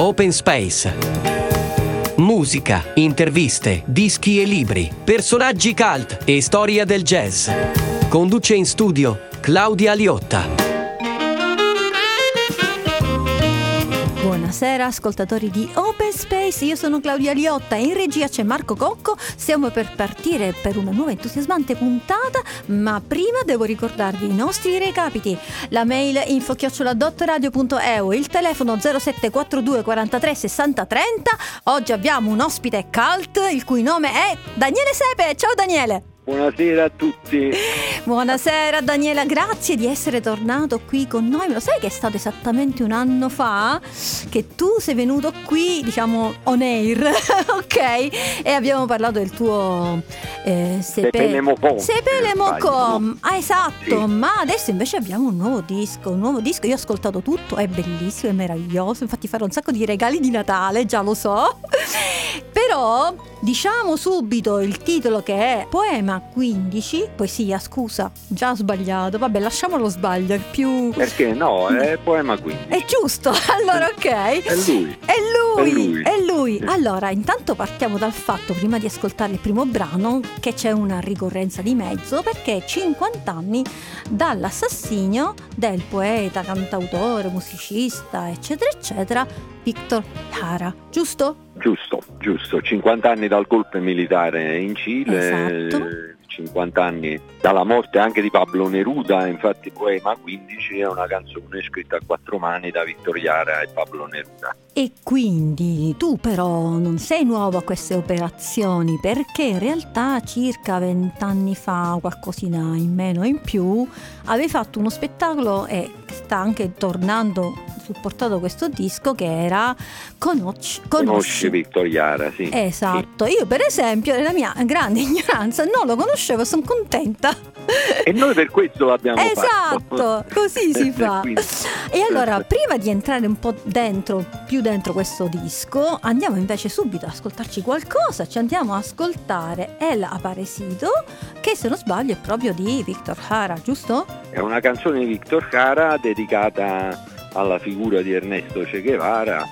Open Space. Musica, interviste, dischi e libri, personaggi cult e storia del jazz. Conduce in studio Claudia Liotta. Buonasera ascoltatori di Open Space, io sono Claudia Liotta in regia c'è Marco Cocco, stiamo per partire per una nuova entusiasmante puntata, ma prima devo ricordarvi i nostri recapiti, la mail info-radio.eu, il telefono 0742 43 60 30, oggi abbiamo un ospite cult il cui nome è Daniele Sepe, ciao Daniele! Buonasera a tutti. Buonasera Daniela, grazie di essere tornato qui con noi. Lo sai che è stato esattamente un anno fa che tu sei venuto qui, diciamo, on air, ok? E abbiamo parlato del tuo eh, Sepe... Sepele Mocom. Ah, esatto, sì. ma adesso invece abbiamo un nuovo disco, un nuovo disco. Io ho ascoltato tutto, è bellissimo, è meraviglioso. Infatti farò un sacco di regali di Natale, già lo so. Però diciamo subito il titolo che è Poema 15, poesia, scusa, già ho sbagliato. Vabbè, lasciamo lo sbaglio, è più Perché no, è Poema 15. È giusto. Allora, ok. È lui. È lui. È lui. È lui. Allora, intanto partiamo dal fatto prima di ascoltare il primo brano che c'è una ricorrenza di mezzo perché 50 anni dall'assassinio del poeta, cantautore, musicista, eccetera, eccetera, Victor Jara, giusto? Giusto, giusto. 50 anni dal colpo militare in Cile. Esatto 50 anni dalla morte anche di Pablo Neruda, infatti Poema 15 è una canzone scritta a quattro mani da Vittor Iara e Pablo Neruda. E quindi tu però non sei nuovo a queste operazioni perché in realtà circa vent'anni fa, qualcosina in meno o in più, avevi fatto uno spettacolo e sta anche tornando supportato questo disco che era Conosci, conosci. conosci Victor Iara, sì. Esatto, sì. io per esempio nella mia grande ignoranza non lo conoscevo, sono contenta. E noi per questo l'abbiamo esatto, fatto. Esatto, così si fa. E allora, prima di entrare un po' dentro, più dentro questo disco, andiamo invece subito ad ascoltarci qualcosa. Ci andiamo ad ascoltare El Aparecido, che se non sbaglio è proprio di Victor Jara, giusto? È una canzone di Victor Jara dedicata alla figura di Ernesto Che Guevara.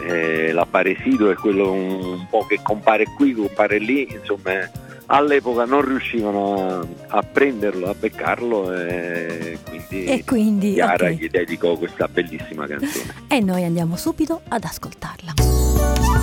Eh, l'apparecido è quello un, po' che compare qui, compare lì, insomma all'epoca non riuscivano a, a prenderlo, a beccarlo e quindi, e quindi Chiara okay. gli dedico questa bellissima canzone. E noi andiamo subito ad ascoltarla.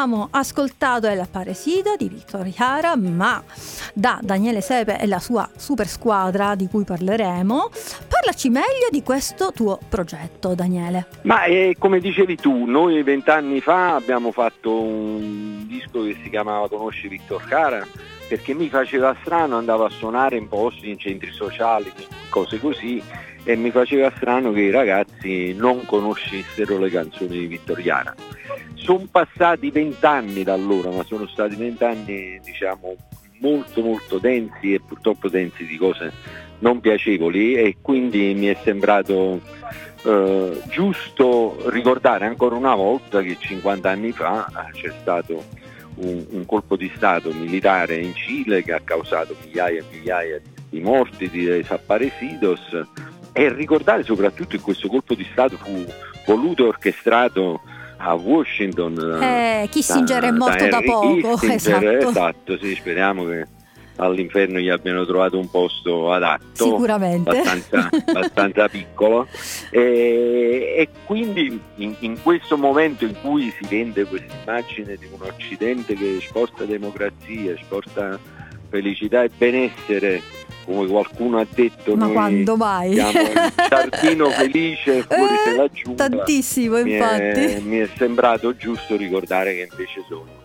Abbiamo ascoltato El Parecido di Victor Jara, ma da Daniele Sepe e la sua super squadra di cui parleremo, parlaci meglio di questo tuo progetto, Daniele. Ma eh, come dicevi tu, noi vent'anni fa abbiamo fatto un disco che si chiamava Conosci Victor Jara perché mi faceva strano, andavo a suonare in posti, in centri sociali, cose così, e mi faceva strano che i ragazzi non conoscessero le canzoni di Vittoriana. Sono passati vent'anni da allora, ma sono stati vent'anni diciamo molto molto densi e purtroppo densi di cose non piacevoli e quindi mi è sembrato eh, giusto ricordare ancora una volta che 50 anni fa c'è stato un, un, colpo di Stato militare in Cile che ha causato migliaia e migliaia di morti, di desaparecidos e ricordare soprattutto che questo colpo di Stato fu voluto e orchestrato a Washington. Eh, Kissinger da, è morto da, da poco. Kissinger, esatto. esatto, sì, speriamo che all'inferno gli abbiano trovato un posto adatto, Sicuramente. abbastanza, abbastanza piccolo. E, e quindi in, in, questo momento in cui si vende questa immagine di un Occidente che esporta democrazia, esporta felicità e benessere, come qualcuno ha detto, ma noi quando mai? giardino felice fuori eh, della giungla. Tantissimo, infatti. Mi è, mi è sembrato giusto ricordare che invece sono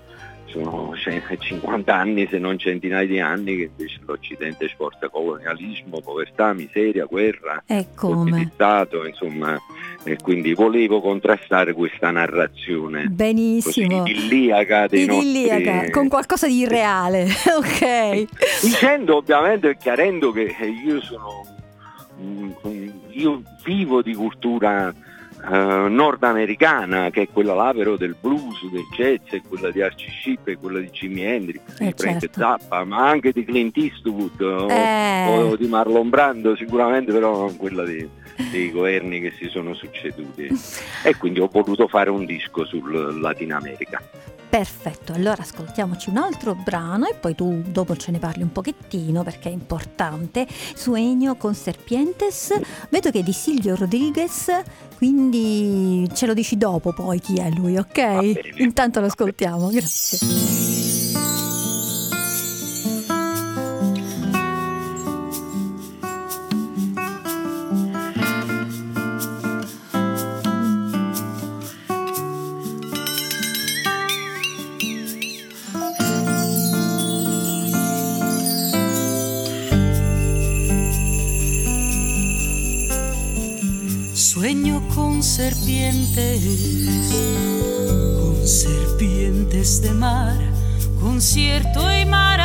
sono 50 anni se non centinaia di anni che invece l'Occidente esporta colonialismo, povertà, miseria, guerra, e come? Stato, insomma, e quindi volevo contrastare questa narrazione benissimo idilliaca dei idilliaca, nostri... con qualcosa di irreale ok dicendo ovviamente chiarendo che io sono io vivo di cultura uh, nordamericana che è quella là però del blues, del jazz, è quella di Archie Sheep, è quella di Jimi Hendrix, eh, di Frank certo. Zappa, ma anche di Clint Eastwood eh. o, o, di Marlon Brando sicuramente però non quella di, dei governi che si sono succeduti e quindi ho voluto fare un disco sul Latin America. Perfetto, allora ascoltiamoci un altro brano e poi tu dopo ce ne parli un pochettino perché è importante. Sueño con Serpientes, vedo che è di Silvio Rodriguez, quindi ce lo dici dopo poi chi è lui, ok? Intanto lo ascoltiamo, grazie. Serpientes, con serpientes de mar, concierto y mar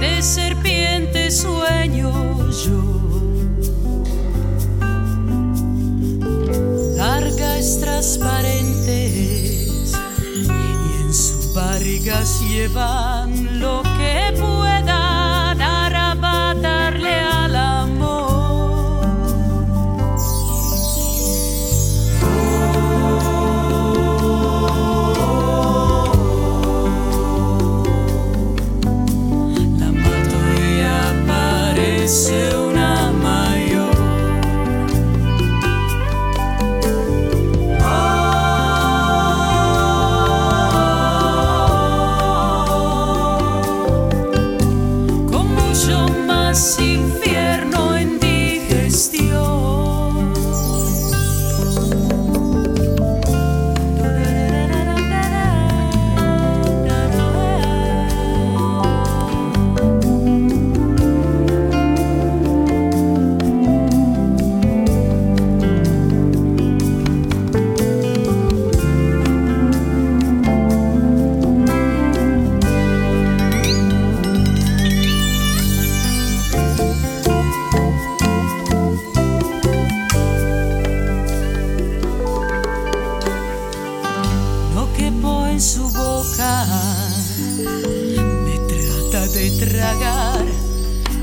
de serpientes sueño yo. Largas transparentes y en su barrigas llevan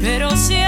pero se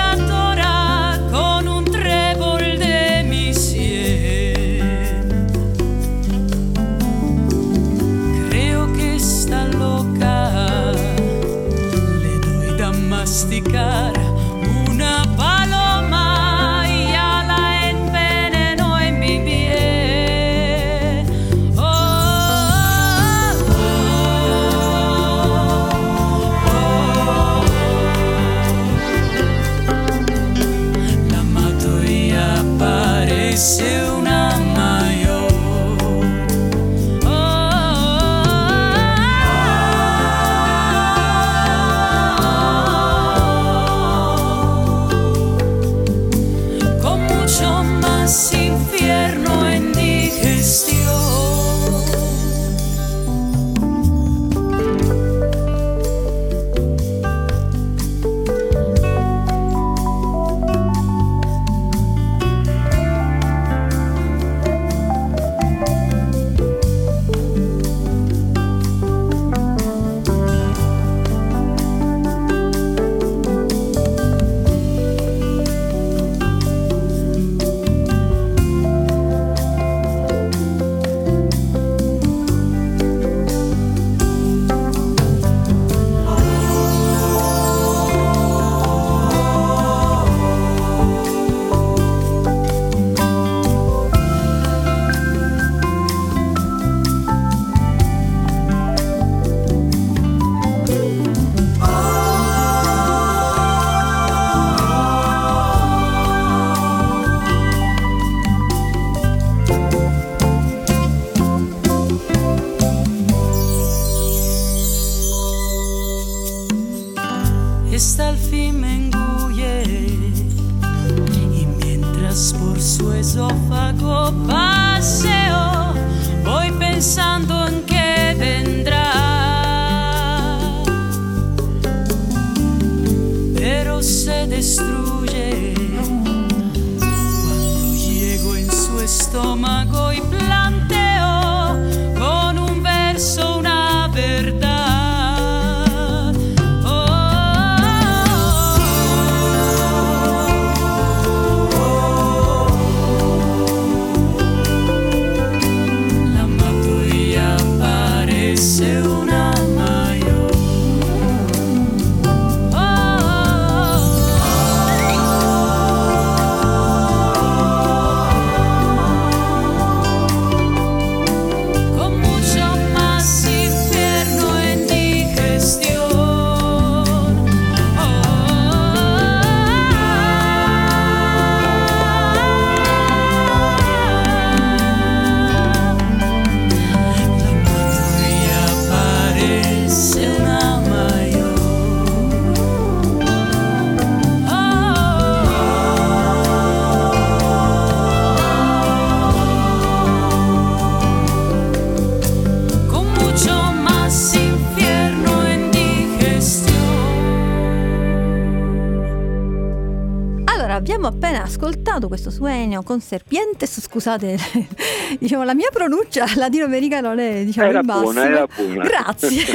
ascoltato questo suono con Serpientes, scusate, diciamo la mia pronuncia latinoamericana non è diciamo Era il massimo. buona, era buona. Grazie.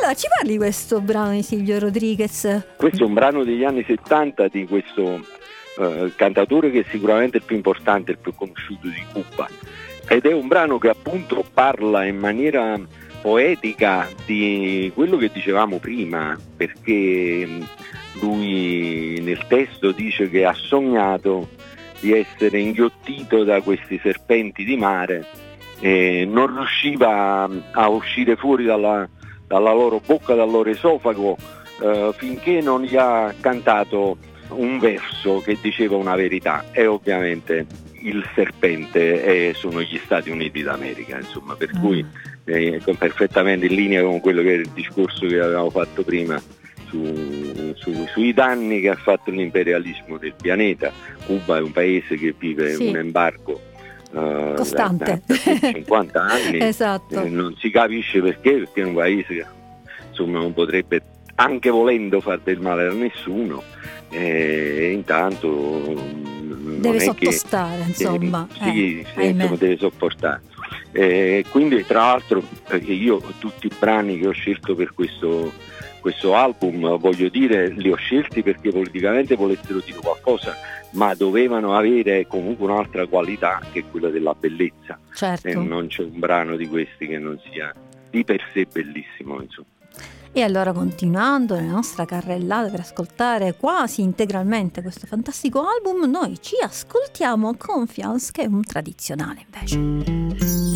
allora, ci parli di questo brano di Silvio Rodriguez? Questo è un brano degli anni 70 di questo eh, cantatore che è sicuramente il più importante, il più conosciuto di Cuba. Ed è un brano che appunto parla in maniera poetica di quello che dicevamo prima, perché lui nel testo dice che ha sognato di essere inghiottito da questi serpenti di mare e non riusciva mh, a uscire fuori dalla, dalla loro bocca, dal loro esofago, eh, finché non gli ha cantato un verso che diceva una verità e ovviamente il serpente è- sono gli Stati Uniti d'America, insomma, per Ah. cui eh, è perfettamente in linea con quello che era il discorso che avevamo fatto prima su- su- sui danni che ha fatto l'imperialismo del pianeta. Cuba è un paese che vive Sì. un embargo eh, Costante. da, da 50 anni Esatto. eh, non si capisce perché, perché è un paese che insomma, non potrebbe, anche volendo, far del male a nessuno, e intanto mm, non Deve è che- sottostare, insomma. sì, eh, sì, ahimè. insomma, deve sopportare. Eh, quindi tra l'altro perché io tutti i brani che ho scelto per questo, questo album voglio dire li ho scelti perché politicamente volessero dire qualcosa ma dovevano avere comunque un'altra qualità che è quella della bellezza Certo. e non c'è un brano di questi che non sia di per sé bellissimo insomma. E allora continuando nella nostra carrellata per ascoltare quasi integralmente questo fantastico album, noi ci ascoltiamo Confiance che è un tradizionale invece.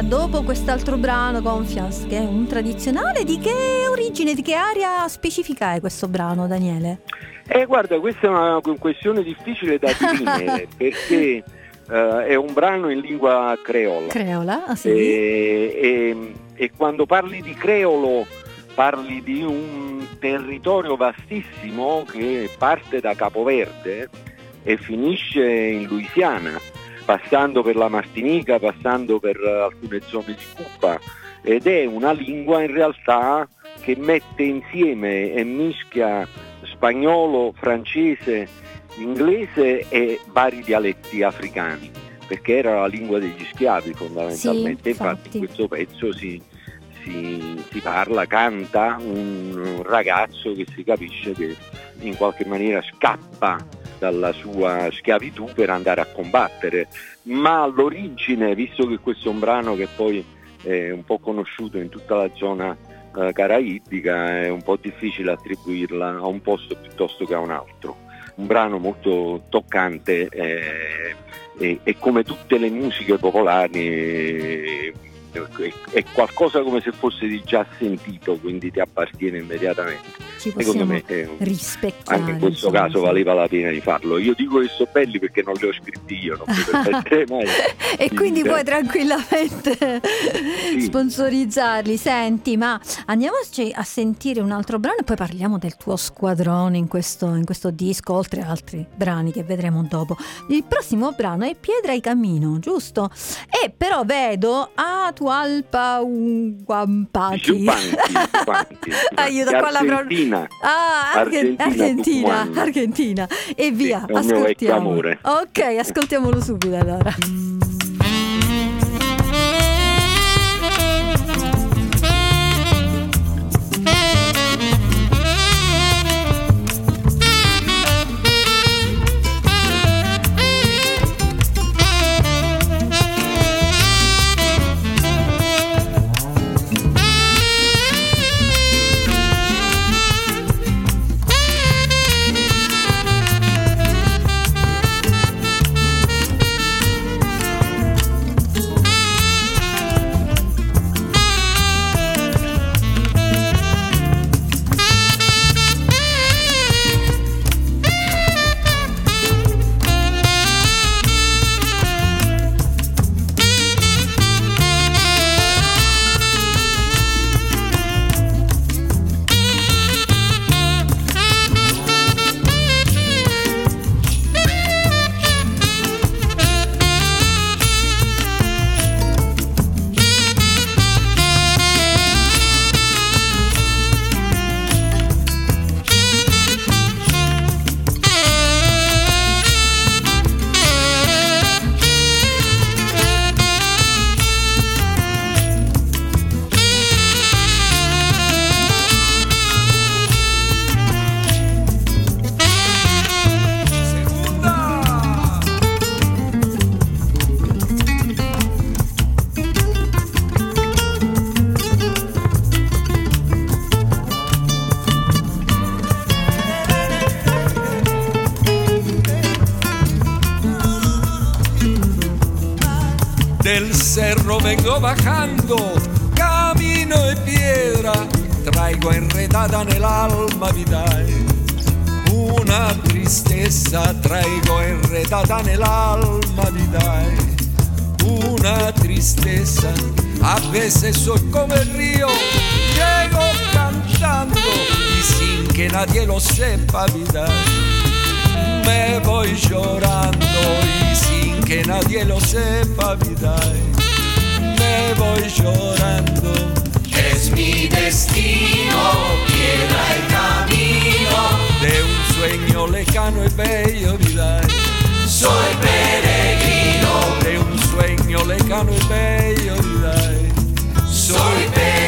Allora, dopo quest'altro brano, Confiance, che è un tradizionale, di che origine, di che area specifica è questo brano, Daniele? Eh, guarda, questa è una questione difficile da definire perché eh, è un brano in lingua creola. Creola? Ah, sì. e, e- e quando parli di creolo parli di un territorio vastissimo che parte da Capoverde e finisce in Louisiana, passando per la Martinica, passando per eh, alcune zone di Cuba ed è una lingua in realtà che mette insieme e mischia spagnolo, francese, inglese e vari dialetti africani, perché era la lingua degli schiavi fondamentalmente. Sì, infatti infatti. in questo pezzo si, si- si parla, canta un ragazzo che si capisce che in qualche maniera scappa dalla sua schiavitù per andare a combattere, ma l'origine, visto che questo è un brano che poi è un po' conosciuto in tutta la zona eh, caraibica, è un po' difficile attribuirla a un posto piuttosto che a un altro. Un brano molto toccante eh, e, e come tutte le musiche popolari è, qualcosa come se fosse di già sentito, quindi ti appartiene immediatamente. Secondo me rispecchiare. anche in questo insomma, caso sì. valeva la pena di farlo. Io dico che sono belli perché non li ho scritti io, non mi mai. e di quindi puoi tranquillamente sponsorizzarli. Senti, ma andiamoci a sentire un altro brano e poi parliamo del tuo squadrone in questo, in questo disco, oltre a altri brani che vedremo dopo. Il prossimo brano è Piedra e Cammino, giusto? E però vedo a tu alpa un guampati. Giubanti, Giubanti. Aiuto, qua la pro- Argentina. Ah, Argen- Argentina, Argentina. Argentina. E via, vecchio ascoltiamo. Ok, ascoltiamolo subito allora. Vengo bajando, camino de piedra, traigo enredada en el alma vida. Una tristeza traigo enredada en el alma vida. Una tristeza, a veces soy como el río, llego cantando y sin que nadie lo sepa vida. Me voy llorando y sin que nadie lo sepa vida. Me voy llorando. Es mi destino, piedra el camino de un sueño lejano y bello. Soy peregrino de un sueño lejano y bello. Soy peregrino.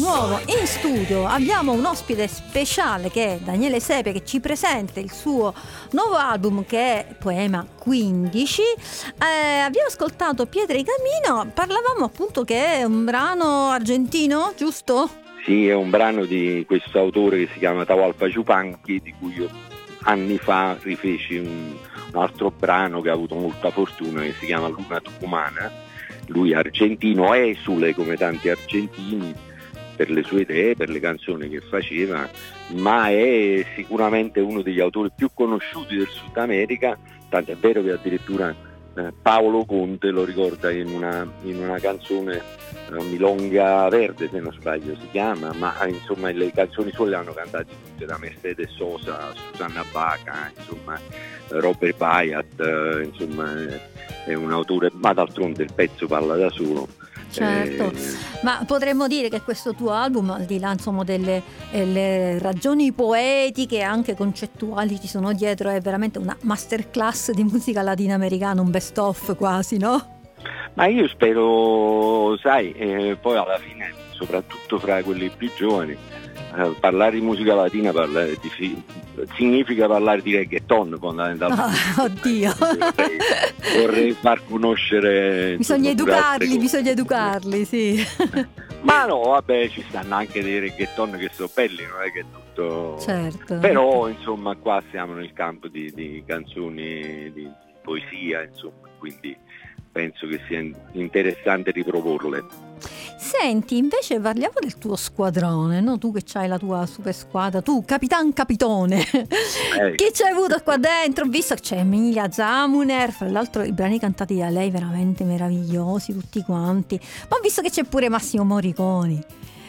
Nuovo in studio, abbiamo un ospite speciale che è Daniele Sepe che ci presenta il suo nuovo album che è Poema 15. Eh, abbiamo ascoltato Pietre di Camino, parlavamo appunto che è un brano argentino, giusto? Sì, è un brano di questo autore che si chiama Tawalpa Ciupanchi, di cui io anni fa rifeci un, un altro brano che ha avuto molta fortuna, che si chiama Luna Tucumana. Lui è argentino, esule come tanti argentini per le sue idee, per le canzoni che faceva, ma è sicuramente uno degli autori più conosciuti del Sud America, tanto è vero che addirittura eh, Paolo Conte lo ricorda in una, in una canzone eh, Milonga Verde se non sbaglio si chiama, ma insomma le canzoni sue le hanno cantate tutte da Mercedes Sosa, Susanna Baca, insomma Robert Payat, eh, insomma è un autore, ma d'altronde il pezzo parla da solo. Certo, Eh, ma potremmo dire che questo tuo album, al di là insomma delle eh, ragioni poetiche e anche concettuali ci sono dietro, è veramente una masterclass di musica latinoamericana, un best of quasi, no? Ma io spero, sai, eh, poi alla fine, soprattutto fra quelli più giovani, eh, parlare di musica latina parlare di fi- significa parlare di reggaeton fondamentalmente. Ah, oddio. Vorrei, far conoscere... Bisogna educarli, bisogna educarli, sì. Ma no, vabbè, ci stanno anche dei reggaeton che sono belli, non è che è tutto... Certo. Però insomma qua siamo nel campo di, di canzoni, di poesia, insomma, quindi penso che sia in- interessante riproporle. Senti, invece parliamo del tuo squadrone, no? Tu che hai la tua super squadra, tu Capitan Capitone. Eh, Chi c'è avuto qua dentro? Ho visto che c'è Emilia Zamuner, fra l'altro i brani cantati da lei veramente meravigliosi tutti quanti. Ma ho visto che c'è pure Massimo Moriconi.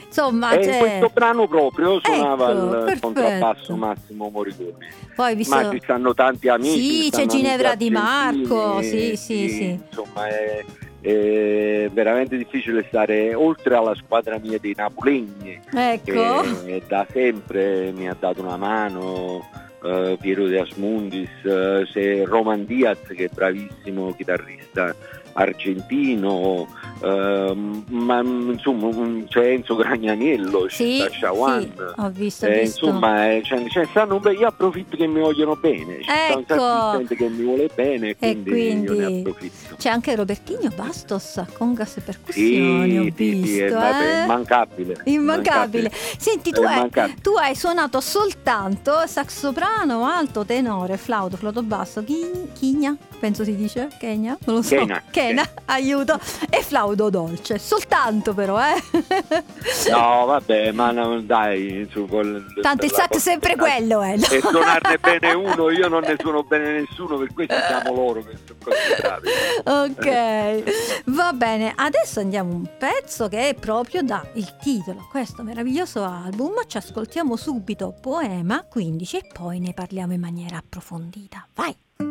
Insomma, e. Eh, questo brano proprio suonava Ecco, il perfetto. contrabbasso Massimo Moriconi. Poi visto... Ma ci stanno tanti amici. Sì, c'è Ginevra Di Marco, argentini, sì, sì, sì. Insomma è, è veramente difficile stare oltre alla squadra mia dei Napolegni. Ecco. che da sempre mi ha dato una mano eh, Piero De Asmundis, eh, Roman Diaz che è bravissimo chitarrista argentino, ehm, ma mm, insomma mm, c'è Enzo Gragnaniello, Sì, c'è Shawan. sì, ho visto, Eh, visto. insomma, eh, ce ne stanno io approfitto che mi vogliono bene, un Ecco. gente che mi vuole bene E quindi, io ne quindi approfitto. c'è anche Robertinho Bastos a congas e percussioni, ho Sì, sì, visto. sì, è, vabbè, eh? immancabile. Immancabile. Senti, tu È hai, immancabile. tu hai suonato soltanto sax soprano, alto, tenore, flauto, flauto basso, chi- chigna, penso si dice, Kenya, non lo so. Kena, Kena, aiuto. E flauto. Claudio Dolce. Soltanto però, eh. No, vabbè, ma no, dai, su, col, Tanto il sax è sempre quello, eh. E suonarne bene uno, io non ne suono bene nessuno, per questo siamo loro che sono così bravi. Ok, va bene. Adesso andiamo un pezzo che è proprio da il titolo a questo meraviglioso album. Ci ascoltiamo subito Poema 15 e poi ne parliamo in maniera approfondita. Vai!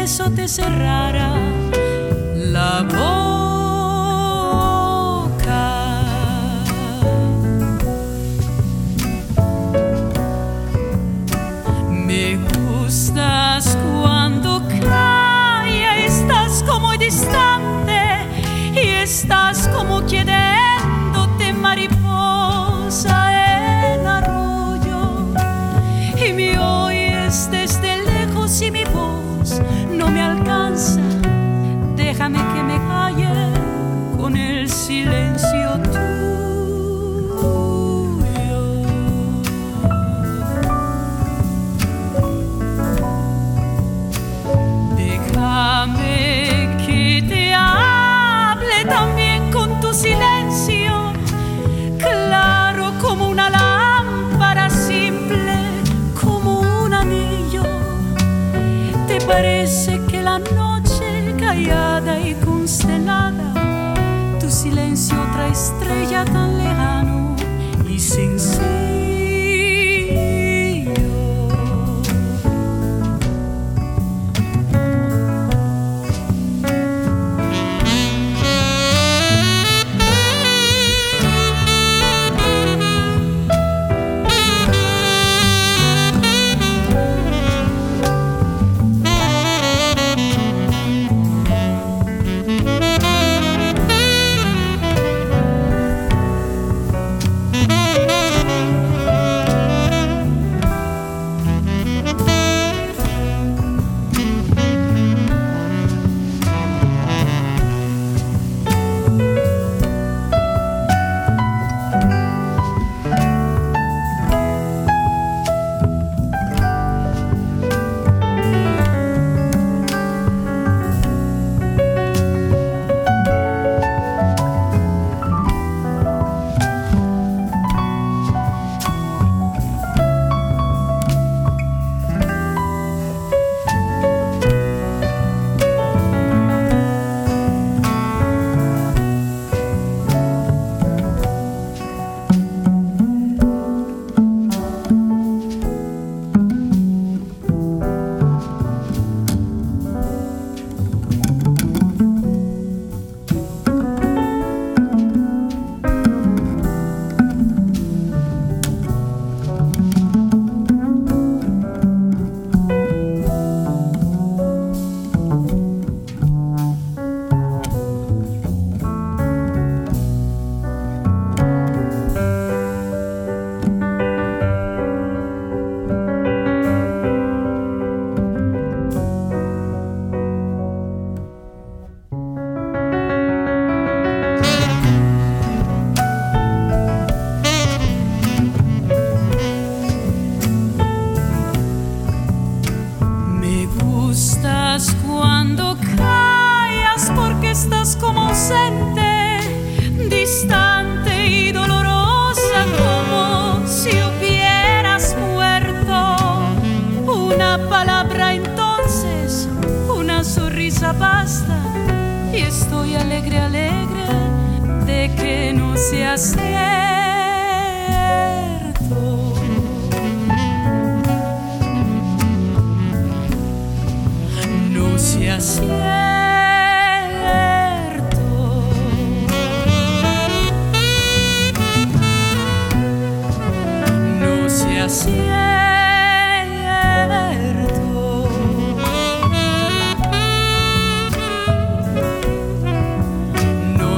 Beso te cerrara la boca. ella tan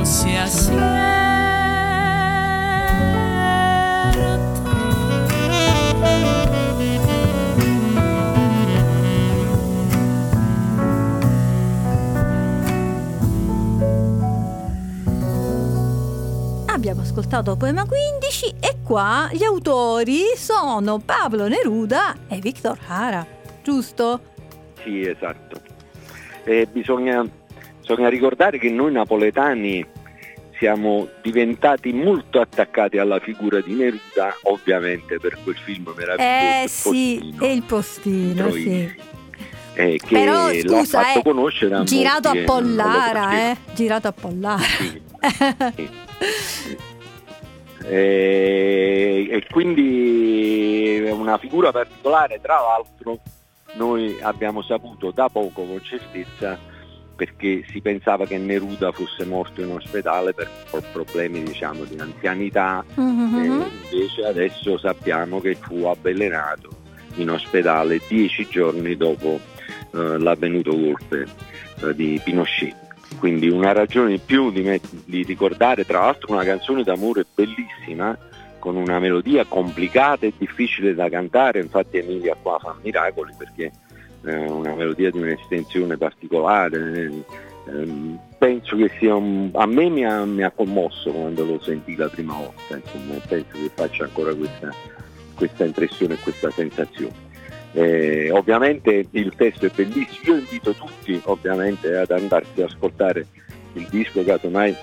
No sea Abbiamo ascoltato Poema 15 e qua gli autori sono Pablo Neruda e Victor Hara, giusto? Sì, esatto. Eh, bisogna, bisogna ricordare che noi napoletani siamo diventati molto attaccati alla figura di Neruda, ovviamente per quel film meraviglioso. Eh sì, Postino, e il postino, sì. eh, che Però l'ha scusa, fatto eh, conoscere a girato a molti e non lo Pollara, eh, girato a Pollara. Sì, sì. Eh, e quindi è una figura particolare, tra l'altro noi abbiamo saputo da poco con certezza perché si pensava che Neruda fosse morto in ospedale per problemi diciamo, di anzianità Mhm. e invece adesso sappiamo che fu avvelenato in ospedale dieci giorni dopo eh, l'avvenuto golpe eh, di Pinochet. Quindi una ragione in più di, met- di ricordare tra l'altro una canzone d'amore bellissima con una melodia complicata e difficile da cantare, infatti Emilia qua fa miracoli perché una melodia di un'estensione particolare. ehm, penso che sia un- a me mi ha, mi ha commosso quando lo sentì la prima volta, insomma, penso che faccia ancora questa, questa impressione e questa sensazione. Eh, ovviamente il testo è bellissimo, io invito tutti ovviamente ad andarsi ad ascoltare il disco casomai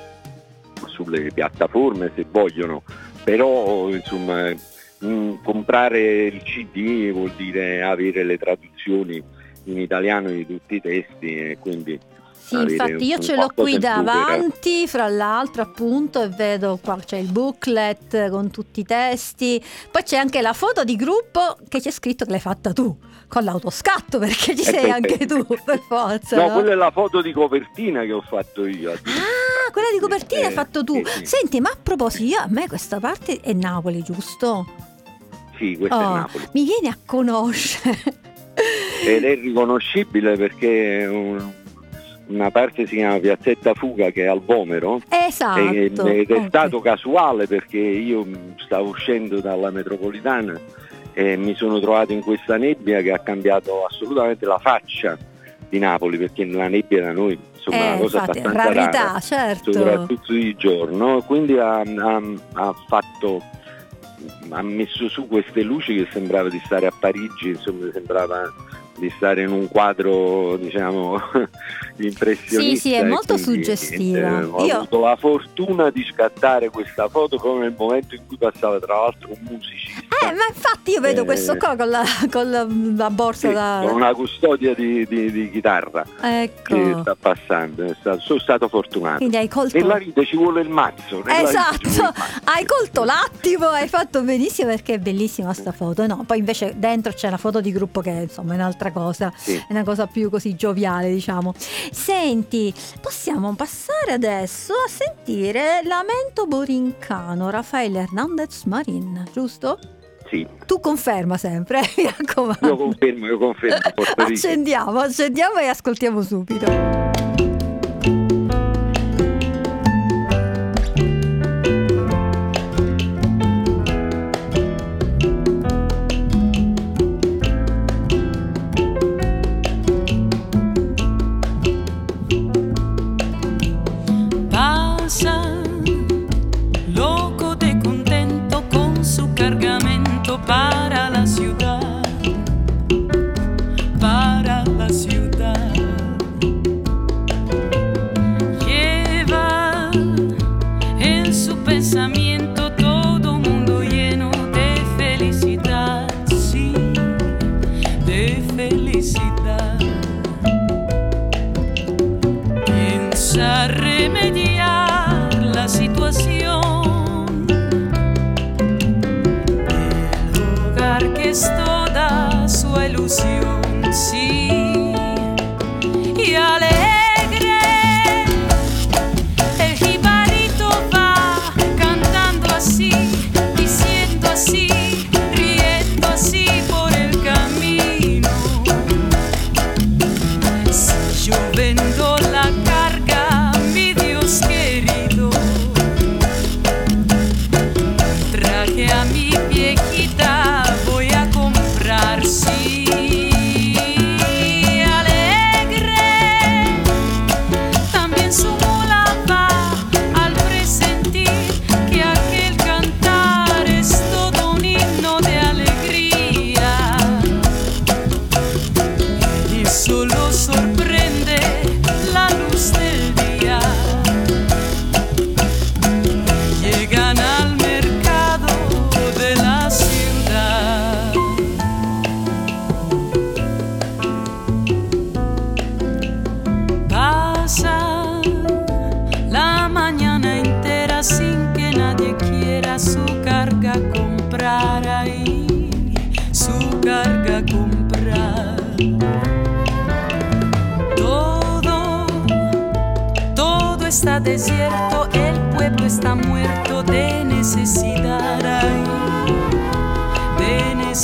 sulle piattaforme se vogliono, però insomma mh, comprare il CD vuol dire avere le traduzioni in italiano di tutti i testi e quindi Sì, infatti io ce l'ho qui davanti, fra l'altro appunto, e vedo qua c'è il booklet con tutti i testi, poi c'è anche la foto di gruppo che c'è scritto che l'hai fatta tu, con l'autoscatto perché ci Eh sei anche tu, per forza. No, no? quella è la foto di copertina che ho fatto io. Ah, quella di copertina Eh, hai fatto tu. sì, sì. Senti, ma a proposito, io- a me questa parte è Napoli, giusto? Sì, questa Oh, è Napoli. Mi vieni a conoscere. Ed è riconoscibile perché un- una parte si chiama Piazzetta Fuga che è al Vomero esatto. e- ed è ok. stato casuale perché io stavo uscendo dalla metropolitana e mi sono trovato in questa nebbia che ha cambiato assolutamente la faccia di Napoli perché la nebbia da noi insomma è Eh, una cosa infatti, abbastanza rarità, rara certo. soprattutto di giorno, quindi ha, ha- ha fatto ha messo su queste luci che sembrava di stare a Parigi, insomma sembrava di stare in un quadro diciamo impressionista. Sì, sì, è molto quindi, suggestiva. niente, ho Io- avuto la fortuna di scattare questa foto come nel momento in cui passava tra l'altro un musicista. Eh, ma infatti io vedo Eh, questo qua con la, con la, la borsa sì, da... con una custodia di, di- di chitarra che Ecco. sta passando, stato- sono stato fortunato. Quindi hai colto... Nella vita ci vuole il mazzo. Esatto, il mazzo. hai colto l'attimo, hai fatto benissimo perché è bellissima sta foto. No, poi invece dentro c'è una foto di gruppo che insomma è un'altra cosa, Sì. è una cosa più così gioviale, diciamo. Senti, possiamo passare adesso a sentire Lamento Borincano, Raffaele Hernandez Marin, giusto? Sì, Tu conferma sempre, mi raccomando. io confermo, io confermo. Accendiamo, accendiamo e ascoltiamo subito.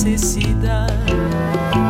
De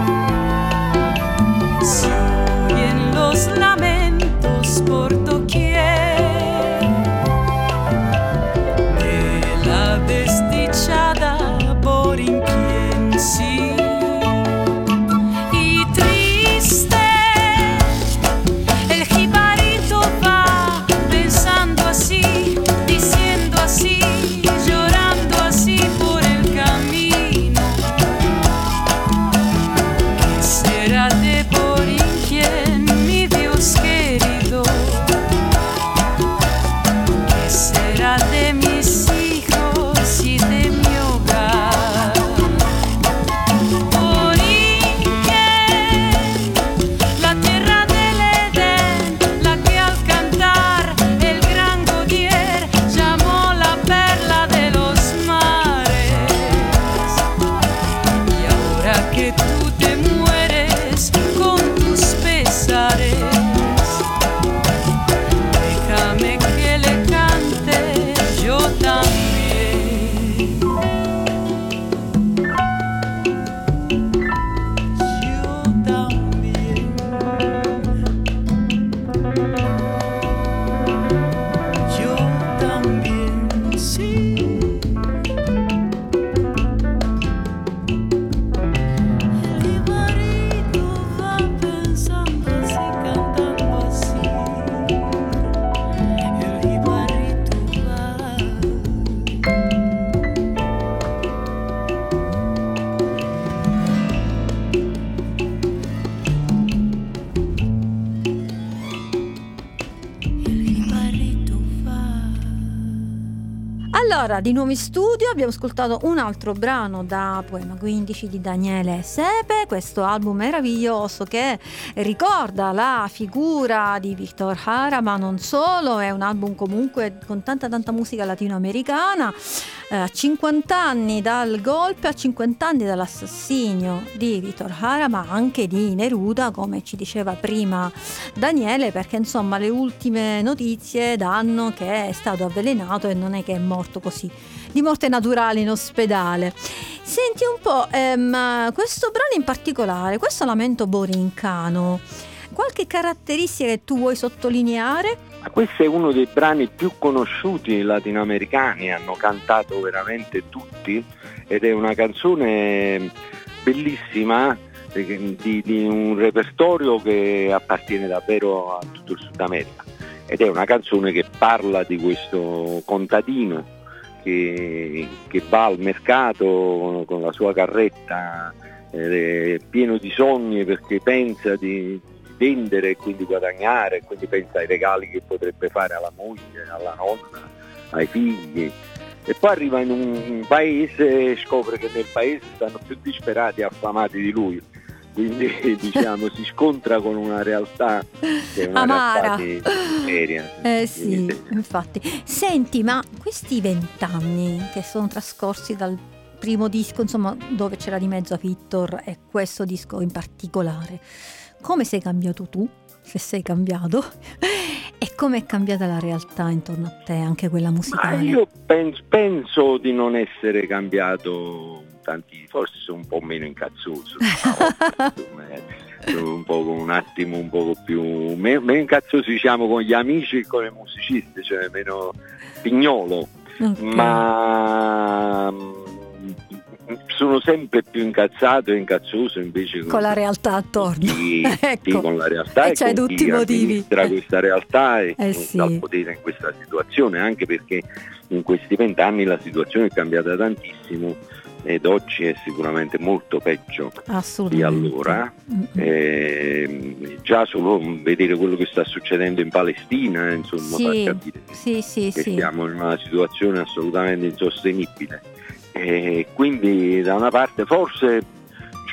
In studio abbiamo ascoltato un altro brano da Poema 15 di Daniele Sepe, questo album meraviglioso che ricorda la figura di Victor Hara, ma non solo, è un album comunque con tanta tanta musica latinoamericana, a 50 anni dal golpe, a 50 anni dall'assassinio di Victor Hara, ma anche di Neruda, come ci diceva prima Daniele, perché insomma le ultime notizie danno che è stato avvelenato e non è che è morto così di morte naturale in ospedale. Senti un po', ehm, questo brano in particolare, questo lamento borincano, qualche caratteristica che tu vuoi sottolineare? Questo è uno dei brani più conosciuti latinoamericani, hanno cantato veramente tutti ed è una canzone bellissima eh, di, di un repertorio che appartiene davvero a tutto il Sud America. Ed è una canzone che parla di questo contadino che, che va al mercato con la sua carretta eh, pieno di sogni perché pensa di vendere e quindi guadagnare, quindi pensa ai regali che potrebbe fare alla moglie, alla nonna, ai figli. E poi arriva in un paese e scopre che nel paese stanno più disperati e affamati di lui. Quindi diciamo si scontra con una realtà che è una Amara. realtà di miseria. Eh sì, infatti. Senti, ma questi vent'anni che sono trascorsi dal primo disco, insomma, dove c'era di mezzo Victor e questo disco in particolare, come sei cambiato tu, se sei cambiato, e come è cambiata la realtà intorno a te, anche quella Ma musicale? io penso, penso di non essere cambiato tanti, forse sono un po' meno incazzoso, un po' un attimo un po' più meno, meno incazzoso diciamo con gli amici e con le musiciste, cioè meno pignolo, Ok. ma sono sempre più incazzato e incazzoso invece Con la realtà attorno. chi- Ecco. con la realtà E e, c'hai con tutti i motivi. amministra Eh. questa realtà e Eh sì. dà il potere in questa situazione, anche perché in questi vent'anni la situazione è cambiata tantissimo. ed oggi è sicuramente molto peggio di allora. Eh, già solo vedere quello che sta succedendo in Palestina, eh, insomma, fa Sì, capire sì, sì, che sì. siamo in una situazione assolutamente insostenibile. E quindi da una parte forse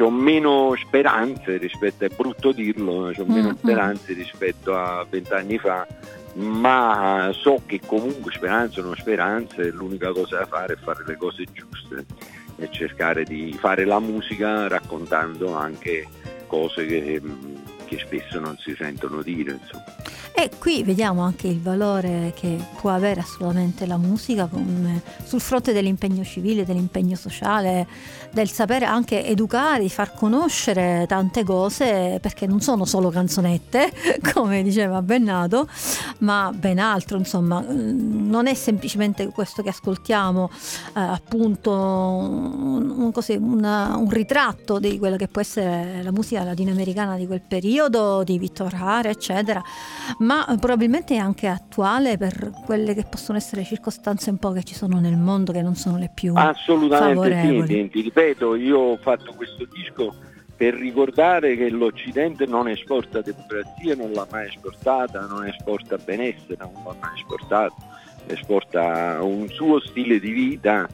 ho meno speranze rispetto, è brutto dirlo, ho meno Mm, mm. speranze rispetto a vent'anni fa, ma so che comunque speranze sono speranze, l'unica cosa da fare è fare le cose giuste e cercare di fare la musica raccontando anche cose che, che spesso non si sentono dire. Insomma. E qui vediamo anche il valore che può avere assolutamente la musica sul fronte dell'impegno civile, dell'impegno sociale, del sapere anche educare, di far conoscere tante cose, perché non sono solo canzonette, come diceva Bennato, ma ben altro, insomma, mm, non è semplicemente questo che ascoltiamo, eh, appunto un, un- così, una- un ritratto di quella che può essere la musica latinoamericana di quel periodo, di Vittor Hara, eccetera, ma probabilmente è anche attuale per quelle che possono essere circostanze un po' che ci sono nel mondo che non sono le più Assolutamente sì, favorevoli. ti ripeto, io ho fatto questo disco per ricordare che l'Occidente non esporta democrazia, non l'ha mai esportata, non esporta benessere, non l'ha mai esportato, esporta un suo stile di vita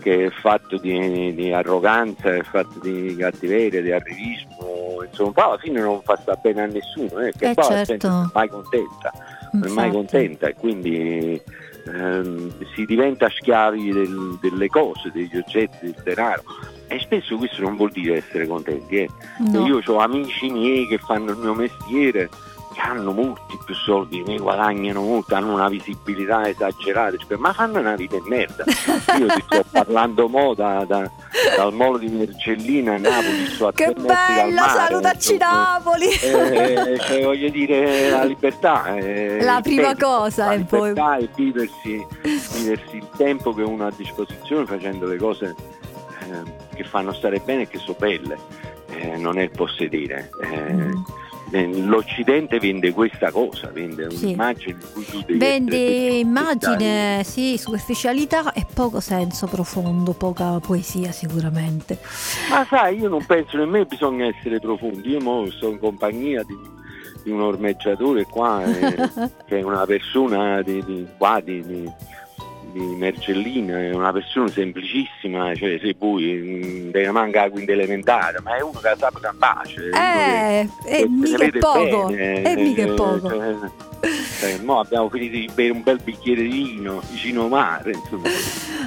che è fatto di, di arroganza, è fatto di cattiveria, di arrivismo, insomma, poi alla fine non fa sta bene a nessuno, eh, che Eh, poi la certo. gente non è mai contenta non è mai contenta e quindi ehm, si diventa schiavi del- delle cose, degli oggetti, del denaro. E spesso questo non vuol dire essere contenti. eh. No. Io ho amici miei che fanno il mio mestiere, hanno molti più soldi, mi guadagnano molto, hanno una visibilità esagerata, ma fanno una vita di merda. Io ti sto parlando mo da, da- dal molo di Mercellina a Napoli, sto a Che bello, salutaci. Napoli! Eh, cioè, voglio dire la libertà eh, La prima tempo, cosa, la e poi- libertà è viversi, viversi il tempo che uno ha a disposizione facendo le cose eh, che fanno stare bene e che sono belle Eh, non è il possedere Eh, Mm. Eh, l'Occidente vende questa cosa vende Sì. un'immagine in cui tu devi felice, immagine, sì, superficialità e poco senso profondo, poca poesia sicuramente. Ma sai, io non penso nemmeno bisogna essere profondi. Io mo sto in compagnia di, di un ormeggiatore qua, eh, che è una persona di, di qua, di, di- Mercellina, è una persona semplicissima, cioè se vuoi, mm, deve manca la quinta elementare, ma è uno che sa capace. Eh, e mica è poco, e mica è poco. Cioè, mo abbiamo finito di bere un bel bicchiere di vino vicino mare, insomma.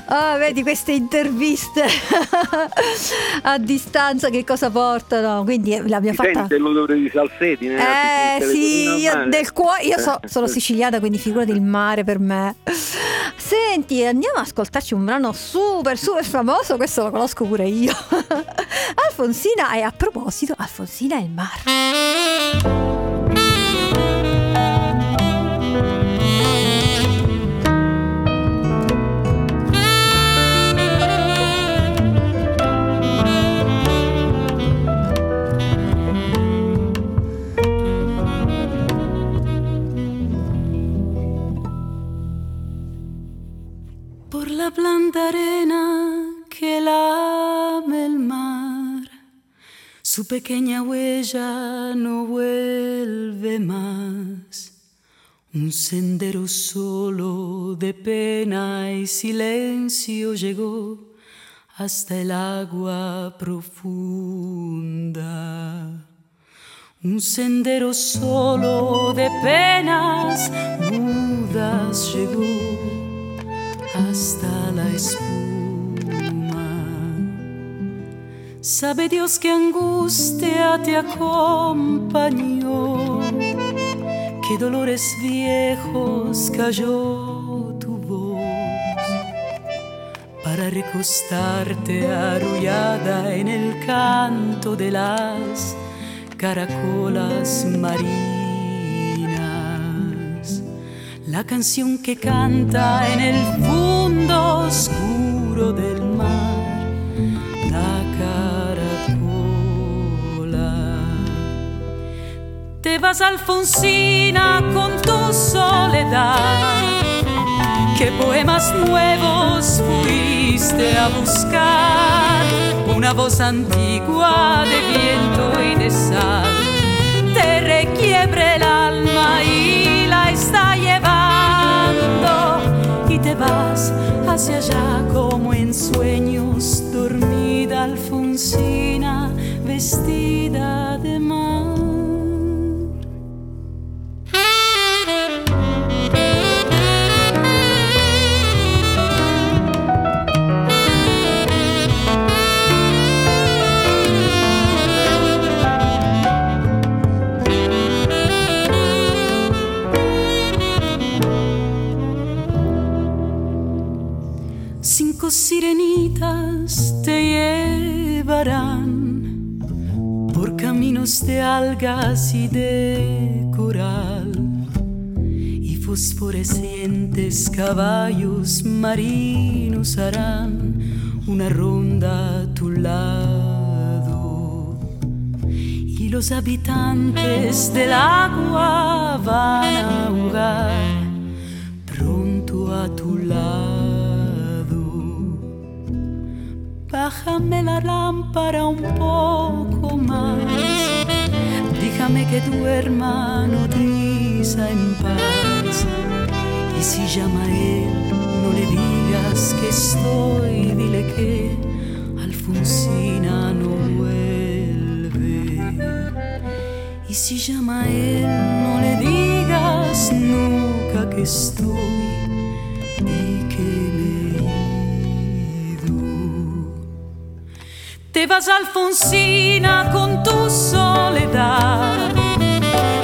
Ah, vedi queste interviste a distanza che cosa portano? Quindi l'abbiamo fatta. sente l'odore di salseti nella Eh sì, io del cuore, io so- sono siciliana, quindi figurati il mare per me. Senti, andiamo ad ascoltarci un brano super, super famoso, questo lo conosco pure io. Alfonsina, e a proposito, Alfonsina e il mare. La blanda arena que lame el mar. Su pequeña huella no vuelve más. Un sendero solo de pena y silencio llegó hasta el agua profunda. Un sendero solo de penas mudas llegó hasta la espuma. Sabe Dios que angustia te acompañó, que dolores viejos cayó tu voz para recostarte arrullada en el canto de las caracolas marinas. La canción que canta en el fondo oscuro del mar, la caracola. Te vas Alfonsina con tu soledad. ¿Qué poemas nuevos fuiste a buscar? una voz antigua de viento y de sal. Te requiebre el alma y la está llevando hacia allá como en sueños, dormida Alfonsina, vestida de mar. Sirenitas te llevarán por caminos de algas y de coral y fosforescentes caballos marinos harán una ronda a tu lado y los habitantes del agua van a jugar pronto a tu lado. Bájame la lámpara un poco más. Déjame que duerma nodriza en paz. Y si llama a él, no le digas que estoy, dile que Alfonsina no vuelve. Y si llama a él, no le digas nunca que estoy Te vas Alfonsina con tu soledad.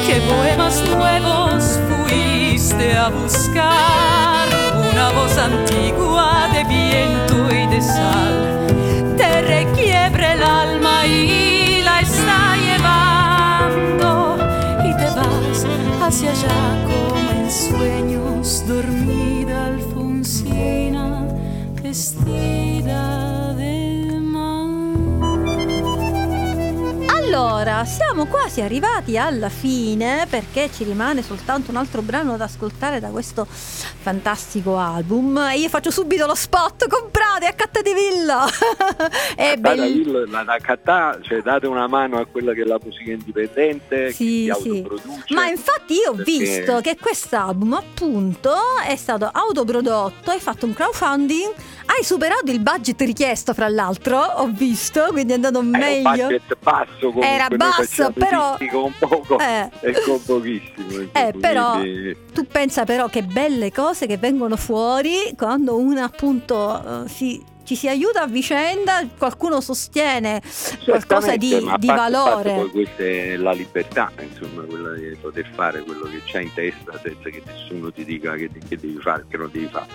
¿Qué poemas nuevos fuiste a buscar? Una voz antigua de viento y de sal. Te requiebre el alma y la está llevando. Y te vas hacia allá como en sueños, dormida Allora, siamo quasi arrivati alla fine perché ci rimane soltanto un altro brano da ascoltare da questo fantastico album. E io faccio subito lo spot, comprate a Catta di Villa! È bellissimo. il- la Nakata, cioè date una mano a quella che è la musica indipendente, Sì, sì. autoproduce. Ma infatti io ho perché- visto che quest'album appunto è stato autoprodotto, hai fatto un crowdfunding, hai superato il budget richiesto fra l'altro, ho visto, quindi è andato un meglio. budget basso comunque, Era basso, però- con poco Eh. e con pochissimo. Eh, però quindi- tu pensa però che belle cose che vengono fuori quando una appunto eh, si, ci si aiuta a vicenda, qualcuno sostiene qualcosa di, ma di parte valore. poi questa è la libertà, insomma, quella di poter fare quello che c'hai in testa senza che nessuno ti dica che, che devi fare, che non devi fare.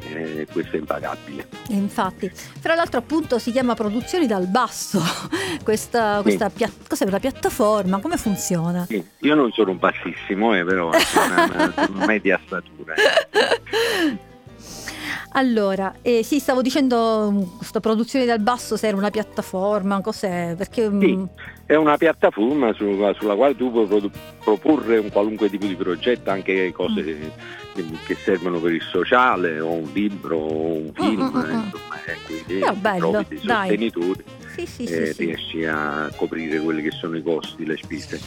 Eh, questo è impagabile. Infatti, fra l'altro appunto si chiama Produzioni dal Basso, questa, questa pia- cos'è una piattaforma, come funziona? Sì, io non sono un bassissimo, eh, però sono una, una media statura. eh. Allora, eh, sì, stavo dicendo mh, questa Produzioni dal Basso se era una piattaforma, cos'è? Perché... mh, Sì. È una piattaforma su- sulla quale tu puoi produ- proporre un qualunque tipo di progetto, anche cose che, che servono per il sociale, o un libro, o un film, Mm, mm, mm, eh, mm. insomma, ecco, idee, Però bello, trovi dei dai. sostenitori Sì, sì, e sì, riesci a coprire quelli che sono i costi, le spese.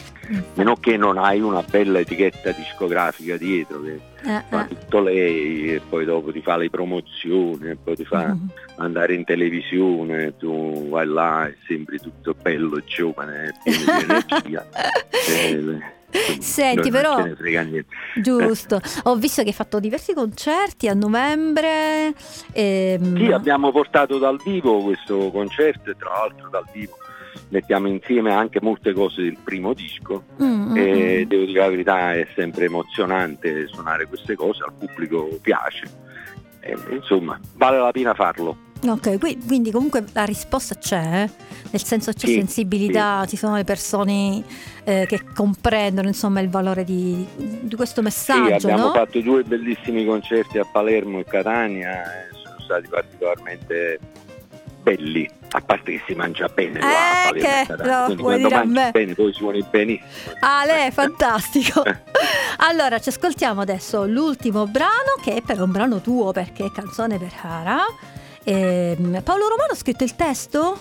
Meno che non hai una bella etichetta discografica dietro che Eh, fa eh. tutto lei e poi dopo ti fa le promozioni e poi ti fa Mm. andare in televisione, tu vai là e sembri tutto bello, giovane, pieno di energia. Eh, Senti, però- Non ce ne frega niente. Giusto, ho visto che hai fatto diversi concerti a novembre. ehm, Sì, abbiamo portato dal vivo questo concerto e tra l'altro dal vivo mettiamo insieme anche molte cose del primo disco mm, mm, e mm. devo dire la verità è sempre emozionante suonare queste cose, al pubblico piace. E, insomma, vale la pena farlo. Ok, qui- quindi comunque la risposta c'è, eh? nel senso c'è Sì, sensibilità, ci sono le persone eh, che comprendono insomma il valore di, di questo Sì, messaggio, abbiamo no? fatto due bellissimi concerti a Palermo e Catania, e sono stati particolarmente belli, a parte che si mangia bene Eh, che lo quindi quando dire a mangi me? bene poi suoni benissimo. Ale, fantastico. Eh. Allora, ci ascoltiamo adesso l'ultimo brano, che è però un brano tuo perché è canzone per Cara. Ehm, Paolo Romano ha scritto il testo?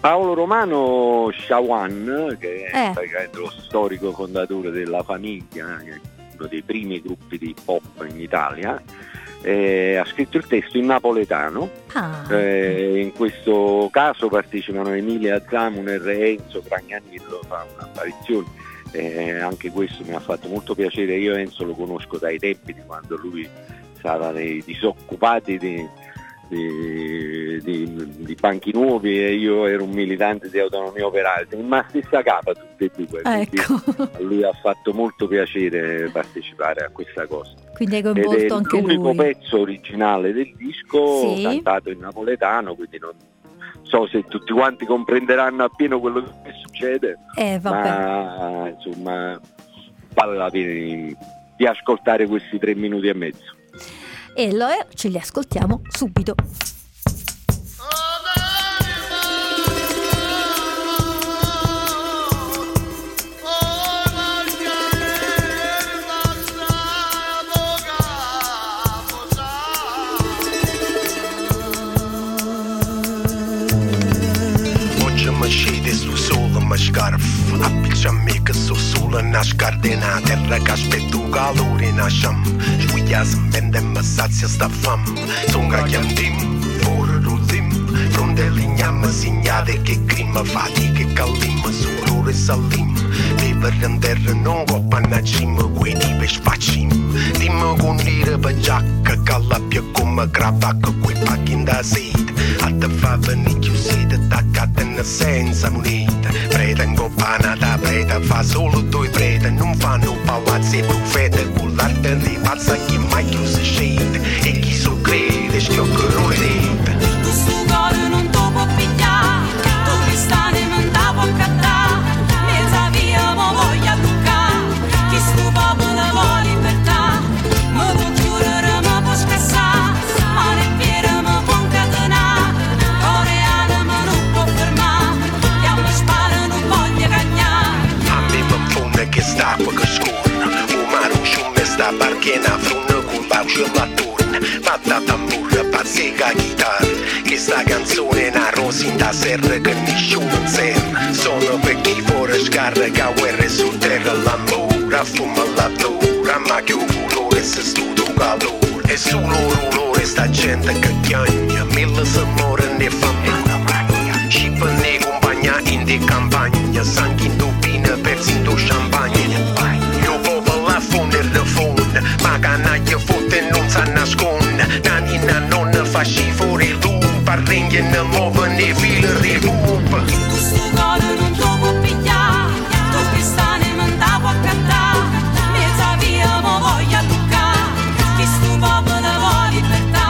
Paolo Romano Shawan, che è Eh. lo storico fondatore della famiglia, è uno dei primi gruppi di pop in Italia, eh, ha scritto il testo in napoletano. Ah, Eh, in questo caso partecipano Emilia Zamuner e Enzo Cragnanillo, fa un'apparizione. Eh, anche questo mi ha fatto molto piacere, io Enzo lo conosco dai tempi di quando lui stava nei disoccupati di, di, di- di banchi nuovi e io ero un militante di autonomia operaia, ma stessa capa tutte e due, ecco, a lui ha fatto molto piacere partecipare a questa cosa. Quindi hai è coinvolto anche l'unico lui. pezzo originale del disco Sì. cantato in napoletano, quindi non so se tutti quanti comprenderanno appieno quello che succede, Eh, vabbè. ma insomma vale la pena di, di ascoltare questi tre minuti e mezzo. E lo è, ce li ascoltiamo subito. shkarf Api që mi kësu sullën a shkardina Terra ka shpetu galurin a shëm Shkujtja zë mbende më satë që s'ta fëm Tunga kem tim, forë rudhim Fronde linja më sinja dhe ke krim Më fati ke kalim, më surur e salim. Viver in terra non coppa na cima Guidi per spacim Dimmi con dire per giacca Calappia come cravaca Quei pacchi da sede A te fa venire chiusita Attaccata senza moneta Preta in coppana da preta Fa solo due prete Non fanno palazzi e profete Con l'arte di pazza Chi mai chiuso scende E chi so crede Schioccherò e rete Questo rosinda serra Che nessuno serra Solo per chi fuori scarga Guerre su terra l'amore Affuma la dura. Ma che un colore se studo calore E su loro olore sta gente che chiagna Mille se muore ne famiglia Scipă ne compagna in de campagna Sangue in tupina, persi in champagne Io popo la fonde de fonde Ma canaglia fotte non sa nasconde Nanina non fa scifore lupa Ringhe ne muove ne fila rilupa Questo cuore non ti può pigliare, tu cristane non ti può accattare, mezza via mo voglia toccare, chi sto popolo vuole libertà,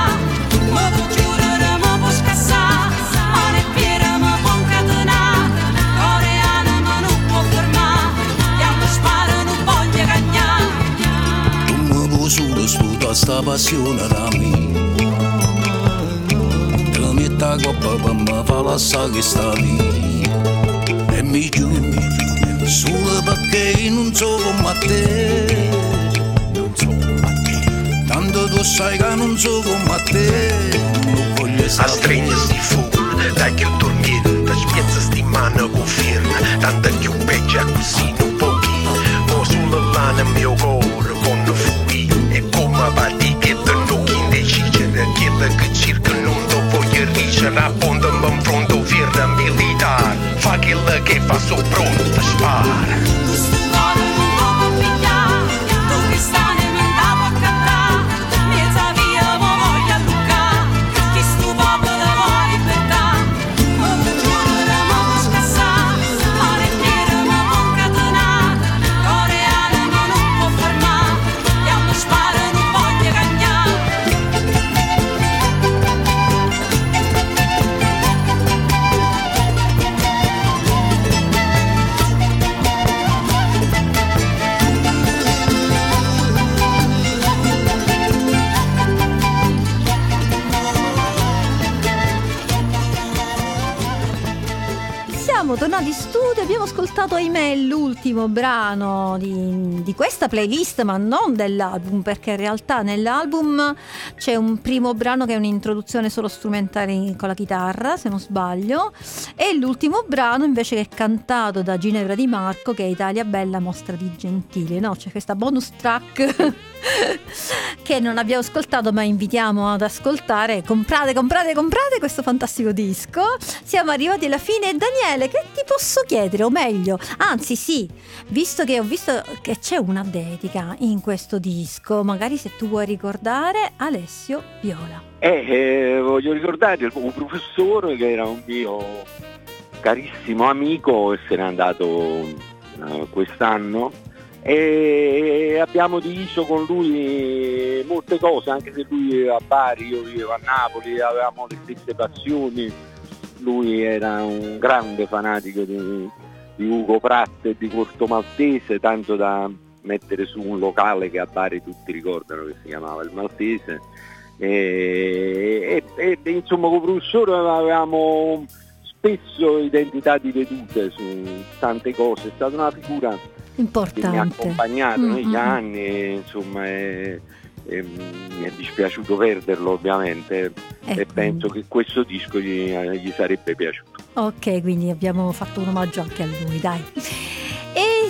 mi può chiudere, mi può scassare, ma ne piede mi può incatenare, coreana ma non può fermare, e a me spara non voglio cagnare. Tu mi puoi solo svuotare sta passione da me Per me fa lasciare che sta lì E mi chiudi solo perché non so come te Non so come te Tanto tu sai che non so come te Non voglio A stare stringe sti full Dai che dormire Da spiezza sti mano con firma Tanta più peggio così non pochi Mo sulla lana mio cuore Con fui E come batti voglio ricere Appunto in fronte firma militare Fa quello che fa so pronto spara Questo l'ultimo brano di, di questa playlist, ma non dell'album, perché in realtà nell'album c'è un primo brano che è un'introduzione solo strumentale con la chitarra, se non sbaglio, e l'ultimo brano invece che è cantato da Ginevra Di Marco, che è Italia Bella Mostra di Gentile, no? C'è questa bonus track che non abbiamo ascoltato ma invitiamo ad ascoltare. Comprate comprate comprate questo fantastico disco. Siamo arrivati alla fine. Daniele che ti posso chiedere? O meglio anzi sì visto che ho visto che c'è una dedica in questo disco magari se tu vuoi ricordare Alessio Viola Eh, eh, voglio ricordare un professore che era un mio carissimo amico e se n'è andato eh, quest'anno e abbiamo diviso con lui molte cose, anche se lui viveva a Bari, io vivevo a Napoli, avevamo le stesse passioni, lui era un grande fanatico di, di Ugo Pratt e di Corto Maltese, tanto da mettere su un locale che a Bari tutti ricordano che si chiamava il Maltese. E, e- e, insomma con il professore avevamo spesso identità divedute su tante cose, è stata una figura che mi ha importante accompagnato Mm, negli mm, mm. anni e, insomma e- e mi è dispiaciuto perderlo ovviamente e Ecco. penso che questo disco gli, gli sarebbe piaciuto. Ok, quindi abbiamo fatto un omaggio anche a lui, dai.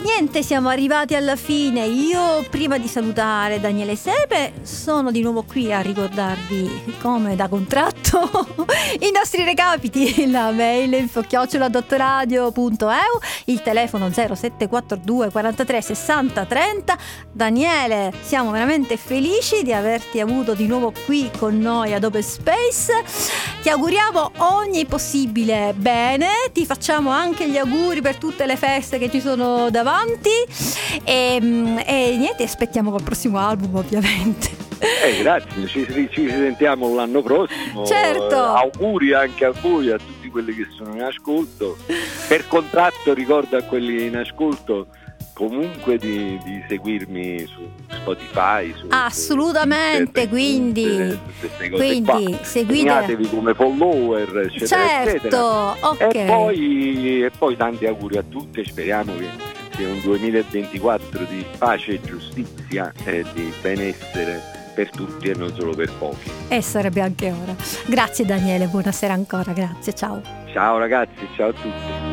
Niente, siamo arrivati alla fine. Io prima di salutare Daniele Sepe sono di nuovo qui a ricordarvi come da contratto i nostri recapiti, la mail info-dottoradio.eu, il telefono 0742 43 60 30. Daniele, siamo veramente felici di averti avuto di nuovo qui con noi ad Open Space. Ti auguriamo ogni possibile bene, ti facciamo anche gli auguri per tutte le feste che ci sono davanti e, mm, e niente, aspettiamo col prossimo album ovviamente. Eh, grazie, ci, ci sentiamo l'anno prossimo. Certo. Eh, auguri anche a voi, a tutti quelli che sono in ascolto. Per contratto ricordo a quelli in ascolto comunque di, di seguirmi su Spotify. Su, Assolutamente, su- quindi- cose quindi qua. seguite- Segnatevi come follower, eccetera, eccetera. Certo, ok. E poi, e poi tanti auguri a tutti e speriamo che sia un 2024 di pace e giustizia e di benessere per tutti e non solo per pochi. E sarebbe anche ora. Grazie Daniele, buonasera ancora, grazie, ciao. Ciao ragazzi, ciao a tutti.